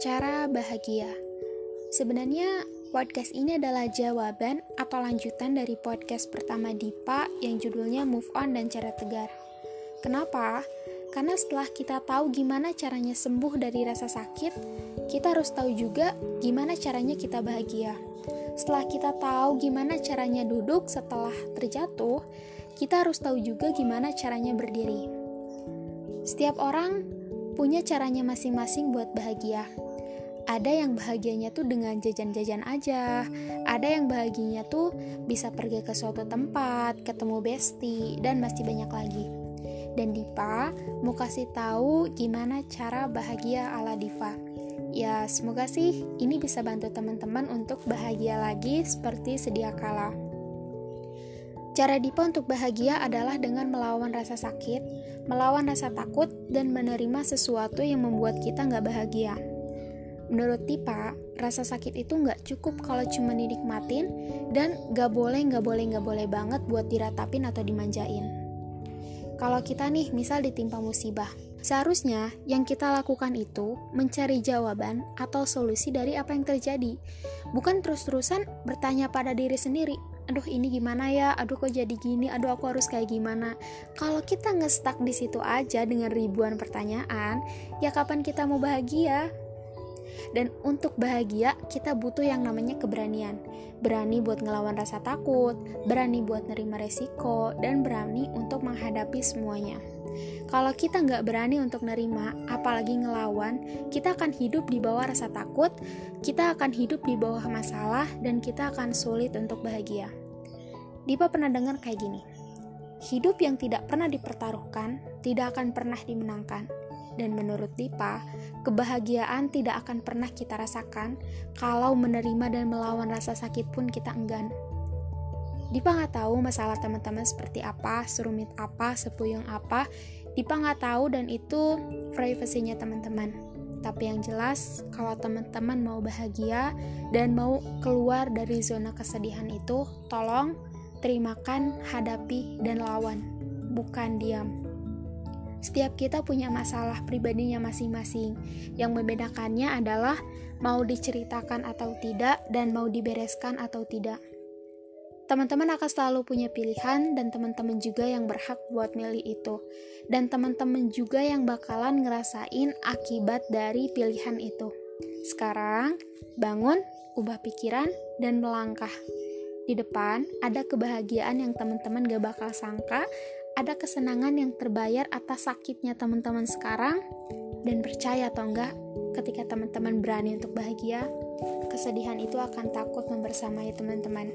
Cara bahagia. Sebenarnya podcast ini adalah jawaban atau lanjutan dari podcast pertama Dipa yang judulnya Move On dan Cara Tegar. Kenapa? Karena setelah kita tahu gimana caranya sembuh dari rasa sakit, kita harus tahu juga gimana caranya kita bahagia. Setelah kita tahu gimana caranya duduk setelah terjatuh, kita harus tahu juga gimana caranya berdiri. Setiap orang punya caranya masing-masing buat bahagia ada yang bahagianya tuh dengan jajan-jajan aja. Ada yang bahagianya tuh bisa pergi ke suatu tempat ketemu besti dan masih banyak lagi. Dan Dipa mau kasih tahu gimana cara bahagia ala Diva. Ya semoga sih ini bisa bantu teman-teman untuk bahagia lagi seperti sedia kala. Cara Dipa untuk bahagia adalah dengan melawan rasa sakit, melawan rasa takut, dan menerima sesuatu yang membuat kita nggak bahagia. Menurut Tipa, rasa sakit itu nggak cukup kalau cuma dinikmatin dan nggak boleh, nggak boleh, nggak boleh banget buat diratapin atau dimanjain. Kalau kita nih misal ditimpa musibah, seharusnya yang kita lakukan itu mencari jawaban atau solusi dari apa yang terjadi. Bukan terus-terusan bertanya pada diri sendiri, aduh ini gimana ya, aduh kok jadi gini, aduh aku harus kayak gimana. Kalau kita nge-stuck di situ aja dengan ribuan pertanyaan, ya kapan kita mau bahagia? Dan untuk bahagia, kita butuh yang namanya keberanian. Berani buat ngelawan rasa takut, berani buat nerima resiko, dan berani untuk menghadapi semuanya. Kalau kita nggak berani untuk nerima, apalagi ngelawan, kita akan hidup di bawah rasa takut, kita akan hidup di bawah masalah, dan kita akan sulit untuk bahagia. Dipa pernah dengar kayak gini, hidup yang tidak pernah dipertaruhkan tidak akan pernah dimenangkan. Dan menurut Dipa, Kebahagiaan tidak akan pernah kita rasakan kalau menerima dan melawan rasa sakit pun kita enggan. Dipa nggak tahu masalah teman-teman seperti apa, serumit apa, sepuyung apa. Dipa nggak tahu dan itu privasinya teman-teman. Tapi yang jelas, kalau teman-teman mau bahagia dan mau keluar dari zona kesedihan itu, tolong terimakan, hadapi, dan lawan, bukan diam. Setiap kita punya masalah pribadinya masing-masing. Yang membedakannya adalah mau diceritakan atau tidak dan mau dibereskan atau tidak. Teman-teman akan selalu punya pilihan dan teman-teman juga yang berhak buat milih itu. Dan teman-teman juga yang bakalan ngerasain akibat dari pilihan itu. Sekarang, bangun, ubah pikiran, dan melangkah. Di depan ada kebahagiaan yang teman-teman gak bakal sangka ada kesenangan yang terbayar atas sakitnya teman-teman sekarang dan percaya atau enggak ketika teman-teman berani untuk bahagia kesedihan itu akan takut membersamai teman-teman